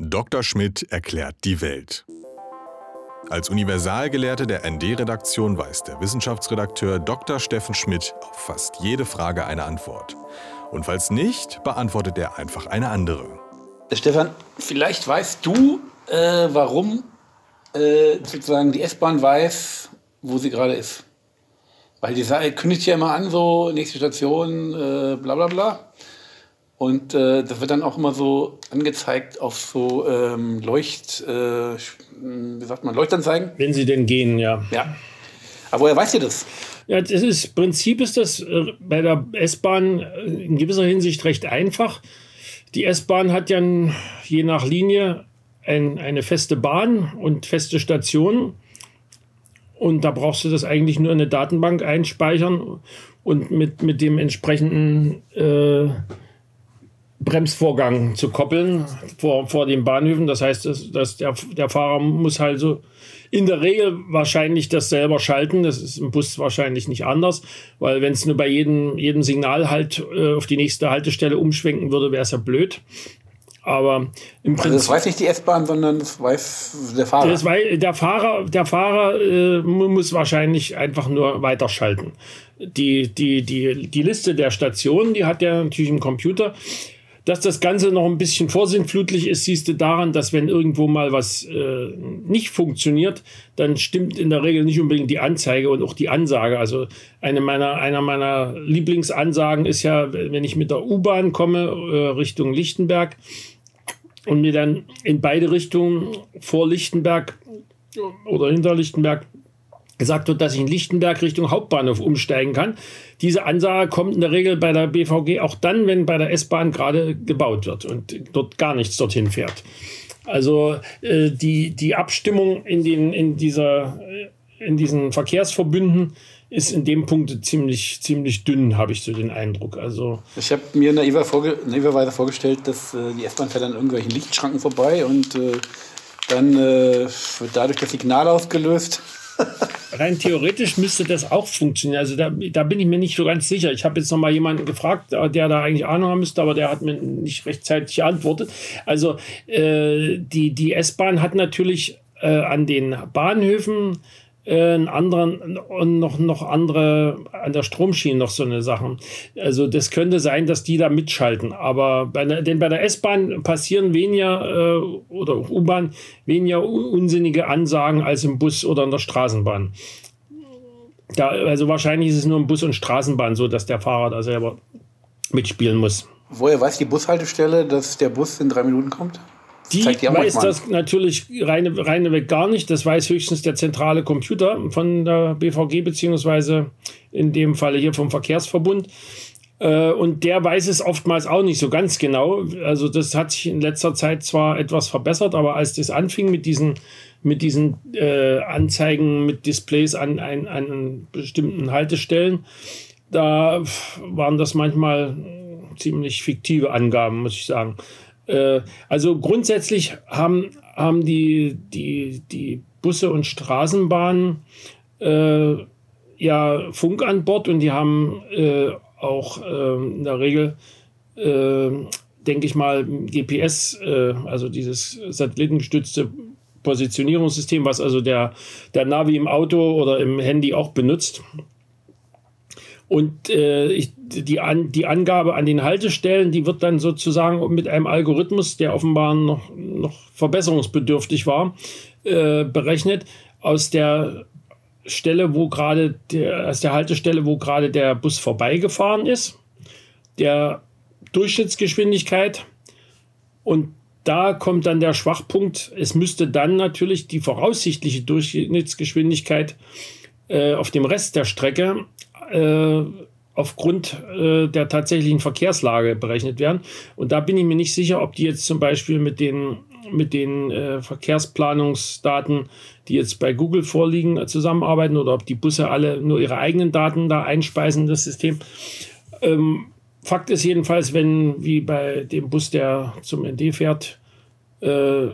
Dr. Schmidt erklärt die Welt. Als Universalgelehrte der ND-Redaktion weiß der Wissenschaftsredakteur Dr. Steffen Schmidt auf fast jede Frage eine Antwort. Und falls nicht, beantwortet er einfach eine andere. Stefan, vielleicht weißt du, äh, warum äh, sozusagen die S-Bahn weiß, wo sie gerade ist. Weil die kündigt ja immer an, so nächste Station, äh, bla bla bla. Und äh, das wird dann auch immer so angezeigt auf so ähm, Leucht, äh, wie sagt man, Leuchtanzeigen. Wenn sie denn gehen, ja. Ja. Aber woher weißt ihr das? Ja, das ist, Prinzip ist das äh, bei der S-Bahn äh, in gewisser Hinsicht recht einfach. Die S-Bahn hat ja je nach Linie ein, eine feste Bahn und feste Stationen. Und da brauchst du das eigentlich nur in eine Datenbank einspeichern und mit, mit dem entsprechenden äh, Bremsvorgang zu koppeln vor, vor den Bahnhöfen. Das heißt, dass, dass der, der Fahrer muss halt so in der Regel wahrscheinlich das selber schalten. Das ist im Bus wahrscheinlich nicht anders, weil wenn es nur bei jedem, jedem Signal halt äh, auf die nächste Haltestelle umschwenken würde, wäre es ja blöd. Aber im Prinzip. Also das weiß nicht die S-Bahn, sondern das weiß der Fahrer. Das weiß, der Fahrer, der Fahrer äh, muss wahrscheinlich einfach nur weiterschalten. Die, die, die, die Liste der Stationen, die hat er natürlich im Computer. Dass das Ganze noch ein bisschen vorsinnflutlich ist, siehst du daran, dass wenn irgendwo mal was äh, nicht funktioniert, dann stimmt in der Regel nicht unbedingt die Anzeige und auch die Ansage. Also eine meiner, einer meiner Lieblingsansagen ist ja, wenn ich mit der U-Bahn komme äh, Richtung Lichtenberg und mir dann in beide Richtungen vor Lichtenberg oder hinter Lichtenberg gesagt wird, dass ich in Lichtenberg Richtung Hauptbahnhof umsteigen kann. Diese Ansage kommt in der Regel bei der BVG auch dann, wenn bei der S-Bahn gerade gebaut wird und dort gar nichts dorthin fährt. Also äh, die, die Abstimmung in, den, in, dieser, äh, in diesen Verkehrsverbünden ist in dem Punkt ziemlich, ziemlich dünn, habe ich so den Eindruck. Also ich habe mir naiver vorge naiverweise vorgestellt, dass äh, die S-Bahn fährt an irgendwelchen Lichtschranken vorbei und äh, dann äh, wird dadurch das Signal ausgelöst rein theoretisch müsste das auch funktionieren. Also da, da bin ich mir nicht so ganz sicher. Ich habe jetzt noch mal jemanden gefragt, der da eigentlich Ahnung haben müsste, aber der hat mir nicht rechtzeitig geantwortet. Also äh, die, die S-Bahn hat natürlich äh, an den Bahnhöfen äh, einen anderen und noch, noch andere an der Stromschiene noch so eine Sachen. Also das könnte sein, dass die da mitschalten. Aber bei der, denn bei der S-Bahn passieren weniger äh, oder U-Bahn weniger unsinnige Ansagen als im Bus oder in der Straßenbahn. Da, also wahrscheinlich ist es nur im Bus und Straßenbahn so, dass der Fahrer da selber mitspielen muss. Woher weiß die Bushaltestelle, dass der Bus in drei Minuten kommt? Die, die weiß das natürlich reine, reineweg gar nicht. Das weiß höchstens der zentrale Computer von der BVG, beziehungsweise in dem Falle hier vom Verkehrsverbund. Äh, und der weiß es oftmals auch nicht so ganz genau. Also das hat sich in letzter Zeit zwar etwas verbessert, aber als das anfing mit diesen, mit diesen äh, Anzeigen mit Displays an, an, an bestimmten Haltestellen, da waren das manchmal ziemlich fiktive Angaben, muss ich sagen. Äh, also grundsätzlich haben, haben die, die, die Busse und Straßenbahnen äh, ja Funk an Bord und die haben äh, auch äh, in der Regel, äh, denke ich mal, GPS, äh, also dieses satellitengestützte Positionierungssystem, was also der, der Navi im Auto oder im Handy auch benutzt. Und äh, ich, die, an, die Angabe an den Haltestellen, die wird dann sozusagen mit einem Algorithmus, der offenbar noch, noch verbesserungsbedürftig war, äh, berechnet. Aus der Stelle, wo gerade der, aus der Haltestelle, wo gerade der Bus vorbeigefahren ist, der Durchschnittsgeschwindigkeit und da kommt dann der Schwachpunkt. Es müsste dann natürlich die voraussichtliche Durchschnittsgeschwindigkeit äh, auf dem Rest der Strecke äh, aufgrund äh, der tatsächlichen Verkehrslage berechnet werden. Und da bin ich mir nicht sicher, ob die jetzt zum Beispiel mit den, mit den äh, Verkehrsplanungsdaten, die jetzt bei Google vorliegen, äh, zusammenarbeiten oder ob die Busse alle nur ihre eigenen Daten da einspeisen in das System. Ähm, Fakt ist jedenfalls, wenn wie bei dem Bus, der zum ND fährt, äh,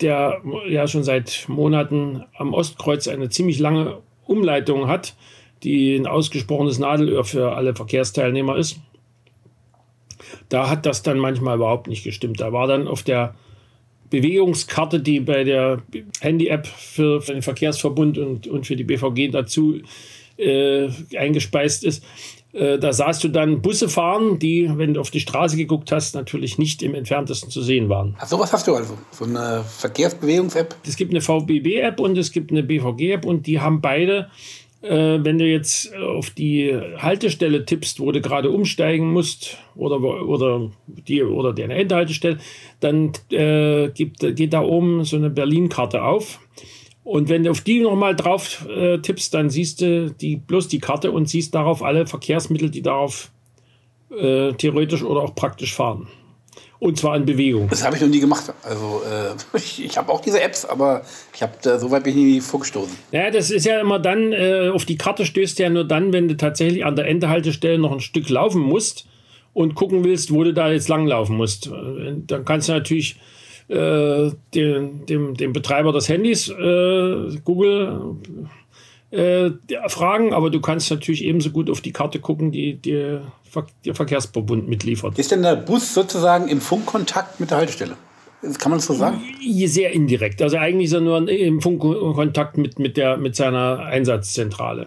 der ja schon seit Monaten am Ostkreuz eine ziemlich lange Umleitung hat, die ein ausgesprochenes Nadelöhr für alle Verkehrsteilnehmer ist. Da hat das dann manchmal überhaupt nicht gestimmt. Da war dann auf der Bewegungskarte, die bei der Handy-App für, für, den Verkehrsverbund und, und für die BVG dazu äh, eingespeist ist. Äh, da sahst du dann Busse fahren, die, wenn du auf die Straße geguckt hast, natürlich nicht im entferntesten zu sehen waren. Ach, sowas hast du also, so eine Verkehrsbewegungs-App? Es gibt eine VBB-App und es gibt eine BVG-App und die haben beide äh, wenn du jetzt auf die Haltestelle tippst, wo du gerade umsteigen musst oder, oder, die, oder deine Endhaltestelle, dann äh, gibt, geht da oben so eine Berlin-Karte auf. Und wenn du auf die nochmal drauf äh, tippst, dann siehst du die, bloß die Karte und siehst darauf alle Verkehrsmittel, die darauf äh, theoretisch oder auch praktisch fahren. Und zwar in Bewegung. Das habe ich noch nie gemacht. Also äh, ich, ich habe auch diese Apps, aber ich habe da so weit bin ich nie vorgestoßen. Ja, das ist ja immer dann, äh, auf die Karte stößt ja nur dann, wenn du tatsächlich an der Endehaltestelle noch ein Stück laufen musst und gucken willst, wo du da jetzt langlaufen musst. Dann kannst du natürlich äh, dem, dem, dem Betreiber des Handys, äh, Google, äh, fragen, aber du kannst natürlich ebenso gut auf die Karte gucken, die dir der Verkehrsverbund mitliefert. Ist denn der Bus sozusagen im Funkkontakt mit der Haltestelle? Kann man das so sagen? Sehr indirekt. Also eigentlich ist er nur im Funkkontakt mit, mit, der, mit seiner Einsatzzentrale.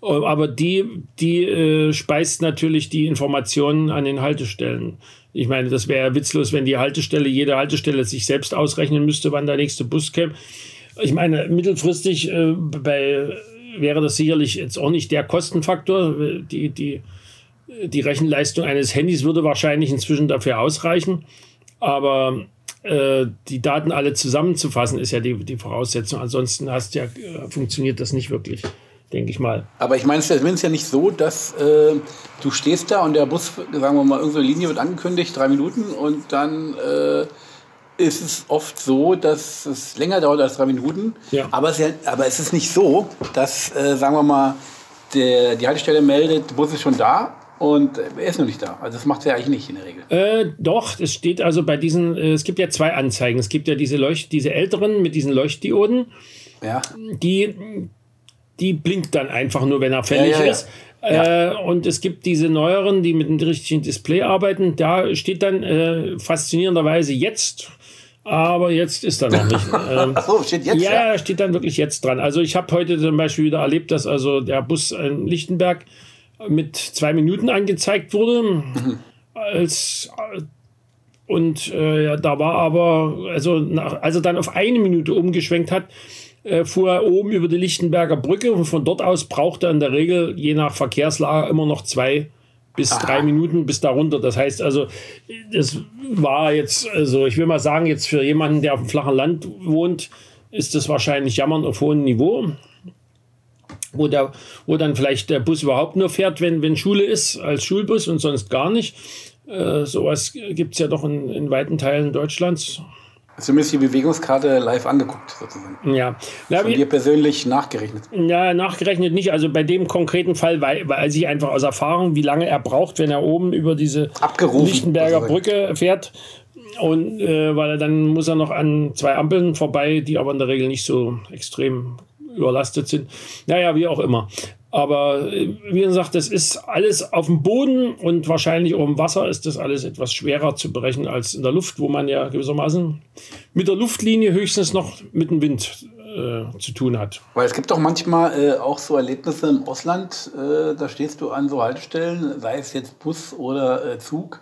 Aber die, die äh, speist natürlich die Informationen an den Haltestellen. Ich meine, das wäre ja witzlos, wenn die Haltestelle, jede Haltestelle sich selbst ausrechnen müsste, wann der nächste Bus käme. Ich meine, mittelfristig äh, bei, wäre das sicherlich jetzt auch nicht der Kostenfaktor. Die, die, die Rechenleistung eines Handys würde wahrscheinlich inzwischen dafür ausreichen. Aber äh, die Daten alle zusammenzufassen, ist ja die, die Voraussetzung. Ansonsten hast ja, äh, funktioniert das nicht wirklich denke ich mal. Aber ich meine, es ist ja nicht so, dass äh, du stehst da und der Bus, sagen wir mal, irgendeine Linie wird angekündigt, drei Minuten und dann äh, ist es oft so, dass es länger dauert als drei Minuten. Ja. Aber, es aber es ist nicht so, dass, äh, sagen wir mal, der, die Haltestelle meldet, der Bus ist schon da und er ist noch nicht da. Also das macht er eigentlich nicht in der Regel. Äh, doch, es steht also bei diesen, äh, es gibt ja zwei Anzeigen. Es gibt ja diese Leucht, diese älteren mit diesen Leuchtdioden. Ja. Die, die blinkt dann einfach nur, wenn er fällig ja, ja, ist. Ja. Äh, und es gibt diese neueren, die mit dem richtigen Display arbeiten. Da steht dann äh, faszinierenderweise jetzt aber jetzt ist er noch nicht. Ähm, Achso, steht jetzt? Ja, ja, steht dann wirklich jetzt dran. Also ich habe heute zum Beispiel wieder erlebt, dass also der Bus in Lichtenberg mit zwei Minuten angezeigt wurde. Mhm. Als, und äh, ja, da war aber, also nach, als er dann auf eine Minute umgeschwenkt hat, äh, fuhr er oben über die Lichtenberger Brücke und von dort aus braucht er in der Regel je nach Verkehrslage immer noch zwei Minuten bis Aha. drei Minuten bis darunter. Das heißt also, das war jetzt, also ich will mal sagen, jetzt für jemanden, der auf dem flachen Land wohnt, ist das wahrscheinlich Jammern auf hohem Niveau. Wo, der, wo dann vielleicht der Bus überhaupt nur fährt, wenn, wenn Schule ist, als Schulbus und sonst gar nicht. Äh, sowas gibt es ja doch in, in weiten Teilen Deutschlands. Zumindest die Bewegungskarte live angeguckt, sozusagen. Ja. Na, Von dir persönlich nachgerechnet? Ja, nachgerechnet nicht. Also bei dem konkreten Fall weil, ich einfach aus Erfahrung, wie lange er braucht, wenn er oben über diese Abgerufen, Lichtenberger Brücke fährt. Und äh, weil er dann muss er noch an zwei Ampeln vorbei, die aber in der Regel nicht so extrem überlastet sind. Naja, wie auch immer. Aber äh, wie gesagt, das ist alles auf dem Boden und wahrscheinlich auch im Wasser ist das alles etwas schwerer zu berechnen als in der Luft, wo man ja gewissermaßen mit der Luftlinie höchstens noch mit dem Wind äh, zu tun hat. Weil es gibt doch manchmal äh, auch so Erlebnisse im Ausland, äh, da stehst du an so Haltestellen, sei es jetzt Bus oder äh, Zug,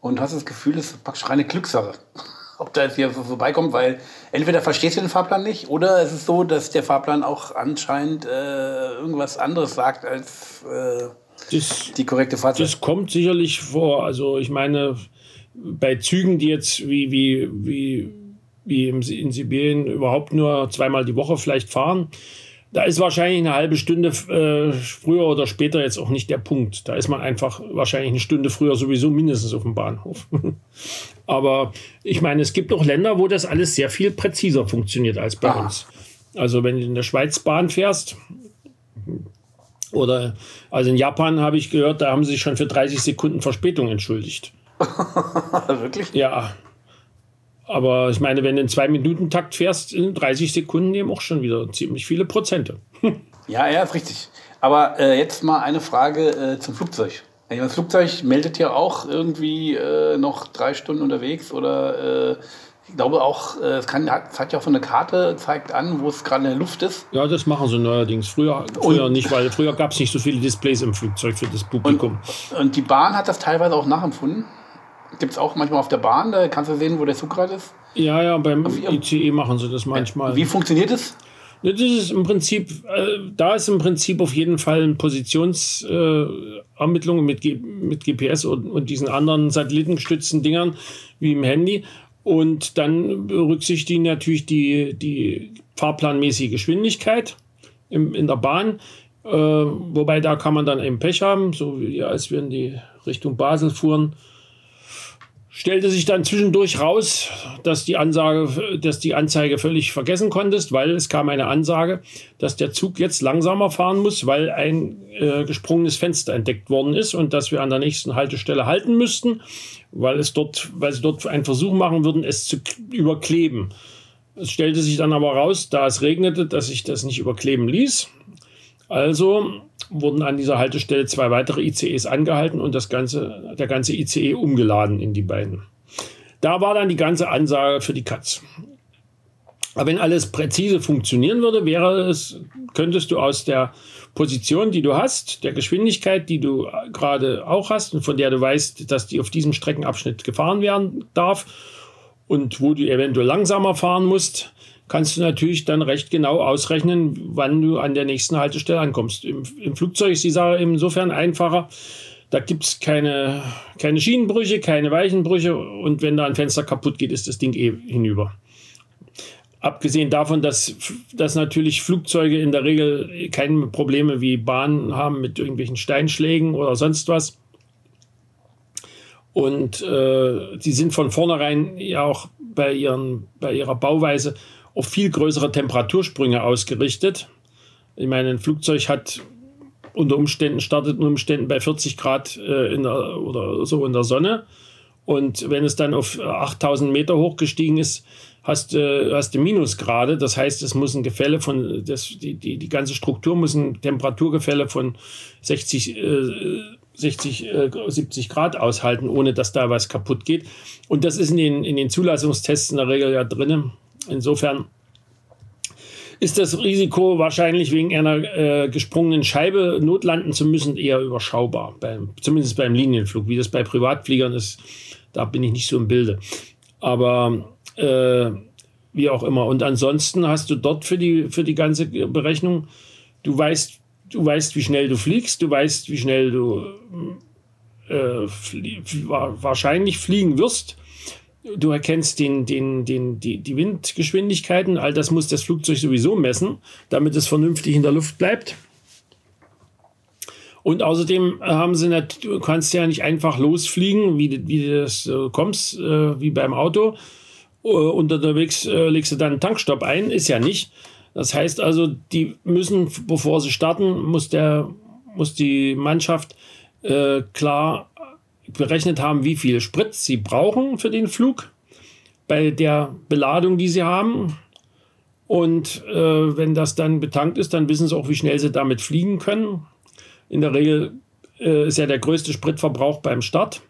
und hast das Gefühl, es ist praktisch reine Glückssache ob da jetzt hier vorbeikommt, weil entweder verstehst du den Fahrplan nicht oder es ist so, dass der Fahrplan auch anscheinend äh, irgendwas anderes sagt als äh, das, die korrekte Fahrzeit. Das kommt sicherlich vor. Also ich meine, bei Zügen, die jetzt wie, wie, wie, wie in Sibirien überhaupt nur zweimal die Woche vielleicht fahren, da ist wahrscheinlich eine halbe Stunde äh, früher oder später jetzt auch nicht der Punkt. Da ist man einfach wahrscheinlich eine Stunde früher sowieso mindestens auf dem Bahnhof. Aber ich meine, es gibt auch Länder, wo das alles sehr viel präziser funktioniert als bei Aha. uns. Also wenn du in der Schweiz Bahn fährst, oder also in Japan habe ich gehört, da haben sie sich schon für 30 Sekunden Verspätung entschuldigt. Wirklich? Ja. Aber ich meine, wenn du in zwei Minuten Takt fährst, in 30 Sekunden nehmen auch schon wieder ziemlich viele Prozente. ja, ja, ist richtig. Aber äh, jetzt mal eine Frage äh, zum Flugzeug. Das Flugzeug meldet ja auch irgendwie äh, noch drei Stunden unterwegs oder äh, Ich glaube auch, äh, es kann, es hat ja auch so eine Karte, zeigt an, wo es gerade in der Luft ist. Ja, das machen sie neuerdings. Früher, früher nicht, weil früher gab es nicht so viele Displays im Flugzeug für das Publikum. Und, und die Bahn hat das teilweise auch nachempfunden. Gibt es auch manchmal auf der Bahn, da kannst du sehen, wo der Zug gerade ist. Ja, ja, beim ICE machen sie das manchmal. Wie funktioniert es? Das ist im Prinzip, äh, da ist im Prinzip auf jeden Fall eine Positionsermittlung äh, mit, mit GPS und, und diesen anderen satellitengestützten Dingern wie im Handy. Und dann berücksichtigen natürlich die, die fahrplanmäßige Geschwindigkeit im, in der Bahn. Äh, wobei da kann man dann eben Pech haben, so wie als wir in die Richtung Basel fuhren stellte sich dann zwischendurch raus, dass die Ansage, dass die Anzeige völlig vergessen konntest, weil es kam eine Ansage, dass der Zug jetzt langsamer fahren muss, weil ein äh, gesprungenes Fenster entdeckt worden ist und dass wir an der nächsten Haltestelle halten müssten, weil es dort, weil sie dort einen Versuch machen würden, es zu überkleben. Es stellte sich dann aber raus, da es regnete, dass sich das nicht überkleben ließ. Also wurden an dieser Haltestelle zwei weitere ICEs angehalten und das ganze, der ganze ICE umgeladen in die beiden. Da war dann die ganze Ansage für die Katz. Aber wenn alles präzise funktionieren würde, wäre es, könntest du aus der Position, die du hast, der Geschwindigkeit, die du gerade auch hast und von der du weißt, dass die auf diesem Streckenabschnitt gefahren werden darf und wo du eventuell langsamer fahren musst, kannst du natürlich dann recht genau ausrechnen, wann du an der nächsten Haltestelle ankommst. Im, im Flugzeug ist die Sache insofern einfacher. Da gibt es keine, keine Schienenbrüche, keine Weichenbrüche und wenn da ein Fenster kaputt geht, ist das Ding eh hinüber. Abgesehen davon, dass, dass natürlich Flugzeuge in der Regel keine Probleme wie Bahnen haben mit irgendwelchen Steinschlägen oder sonst was. Und äh, die sind von vornherein ja auch bei, ihren, bei ihrer Bauweise auf viel größere Temperatursprünge ausgerichtet. Ich meine, ein Flugzeug hat unter Umständen, startet unter Umständen bei 40 Grad äh, in der, oder so in der Sonne. Und wenn es dann auf 8000 Meter hochgestiegen ist, hast, äh, hast du Minusgrade. Das heißt, es muss ein Gefälle von, das, die, die, die ganze Struktur muss ein Temperaturgefälle von 60, äh, 60, äh, 70 Grad aushalten, ohne dass da was kaputt geht. Und das ist in den, in den Zulassungstests in der Regel ja drinnen. Insofern ist das Risiko wahrscheinlich wegen einer äh, gesprungenen Scheibe notlanden zu müssen eher überschaubar, beim, zumindest beim Linienflug. Wie das bei Privatfliegern ist, da bin ich nicht so im Bilde. Aber äh, wie auch immer. Und ansonsten hast du dort für die, für die ganze Berechnung, du weißt, du weißt, wie schnell du fliegst, du weißt, wie schnell du äh, flie wahrscheinlich fliegen wirst Du erkennst den, den, den, die, die Windgeschwindigkeiten, all das muss das Flugzeug sowieso messen, damit es vernünftig in der Luft bleibt. Und außerdem haben sie nicht, du kannst ja nicht einfach losfliegen, wie, wie du das äh, kommst, äh, wie beim Auto. Uh, unterwegs äh, legst du dann einen Tankstopp ein, ist ja nicht. Das heißt also, die müssen, bevor sie starten, muss, der, muss die Mannschaft äh, klar berechnet haben, wie viel Sprit sie brauchen für den Flug bei der Beladung, die sie haben. Und äh, wenn das dann betankt ist, dann wissen sie auch, wie schnell sie damit fliegen können. In der Regel äh, ist ja der größte Spritverbrauch beim Start.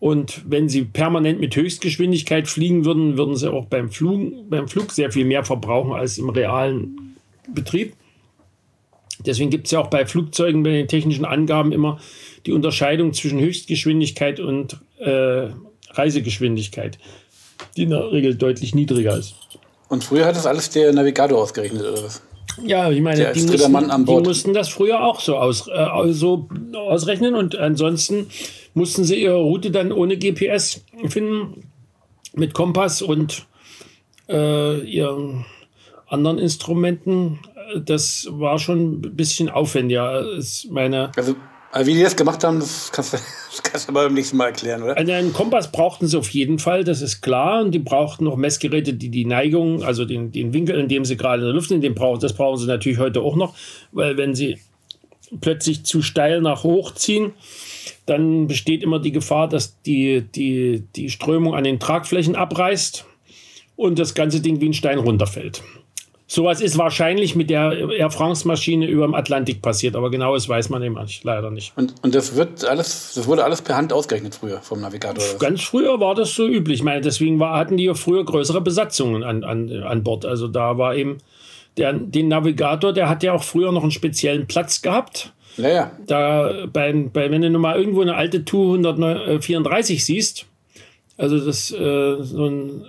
Und wenn sie permanent mit Höchstgeschwindigkeit fliegen würden, würden sie auch beim Flug, beim Flug sehr viel mehr verbrauchen als im realen Betrieb. Deswegen gibt es ja auch bei Flugzeugen bei den technischen Angaben immer die Unterscheidung zwischen Höchstgeschwindigkeit und äh, Reisegeschwindigkeit, die in der Regel deutlich niedriger ist. Und früher hat das alles der Navigator ausgerechnet, oder was? Ja, ich meine, die mussten, die mussten, das früher auch so, aus, äh, so ausrechnen und ansonsten mussten sie ihre Route dann ohne GPS finden, mit Kompass und äh, ihren anderen Instrumenten. Das war schon ein bisschen aufwendiger. meine also aber wie die das gemacht haben, das kannst, du, das kannst du aber beim nächsten Mal erklären, oder? Einen Kompass brauchten sie auf jeden Fall, das ist klar. Und die brauchten noch Messgeräte, die die Neigung, also den, den Winkel, in dem sie gerade in der Luft sind, den brauchen, das brauchen sie natürlich heute auch noch. Weil wenn sie plötzlich zu steil nach hoch ziehen, dann besteht immer die Gefahr, dass die, die, die Strömung an den Tragflächen abreißt und das ganze Ding wie ein Stein runterfällt. Sowas ist wahrscheinlich mit der Air France-Maschine über dem Atlantik passiert, aber genau das weiß man eben leider nicht. Und, und das wird alles, das wurde alles per Hand ausgerechnet früher vom Navigator. Ganz früher war das so üblich. Ich meine, deswegen war, hatten die ja früher größere Besatzungen an, an, an Bord. Also da war eben der, den Navigator, der hat ja auch früher noch einen speziellen Platz gehabt. Ja, ja. Da, bei, bei, wenn du mal irgendwo eine alte Tu 134 siehst, also das äh, so ein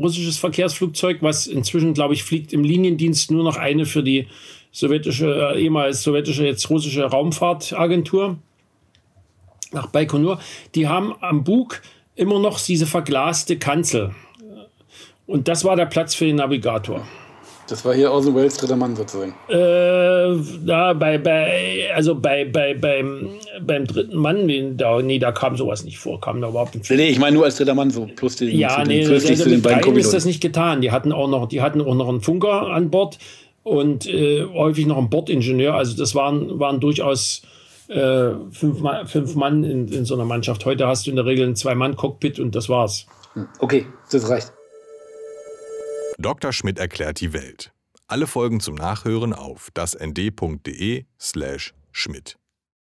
russisches Verkehrsflugzeug, was inzwischen, glaube ich, fliegt im Liniendienst nur noch eine für die sowjetische, äh, ehemals sowjetische, jetzt russische Raumfahrtagentur nach Baikonur. Die haben am Bug immer noch diese verglaste Kanzel. Und das war der Platz für den Navigator. Das war hier dem Wales dritter Mann sozusagen. Äh, da bei, bei, also bei, bei, beim, beim dritten Mann, da, nee, da kam sowas nicht vor, kam da überhaupt nicht vor. Nee, ich meine nur als dritter Mann so, plus den, ja, zu nee, den, also zu den beiden ist das nicht getan. Die hatten auch noch, die hatten auch noch einen Funker an Bord und äh, häufig noch einen Bordingenieur. Also das waren, waren durchaus äh, fünf, fünf Mann in, in so einer Mannschaft. Heute hast du in der Regel ein Zwei-Mann-Cockpit und das war's. Hm, okay, das reicht. Dr. Schmidt erklärt die Welt. Alle Folgen zum Nachhören auf dasnd.de slash Schmidt.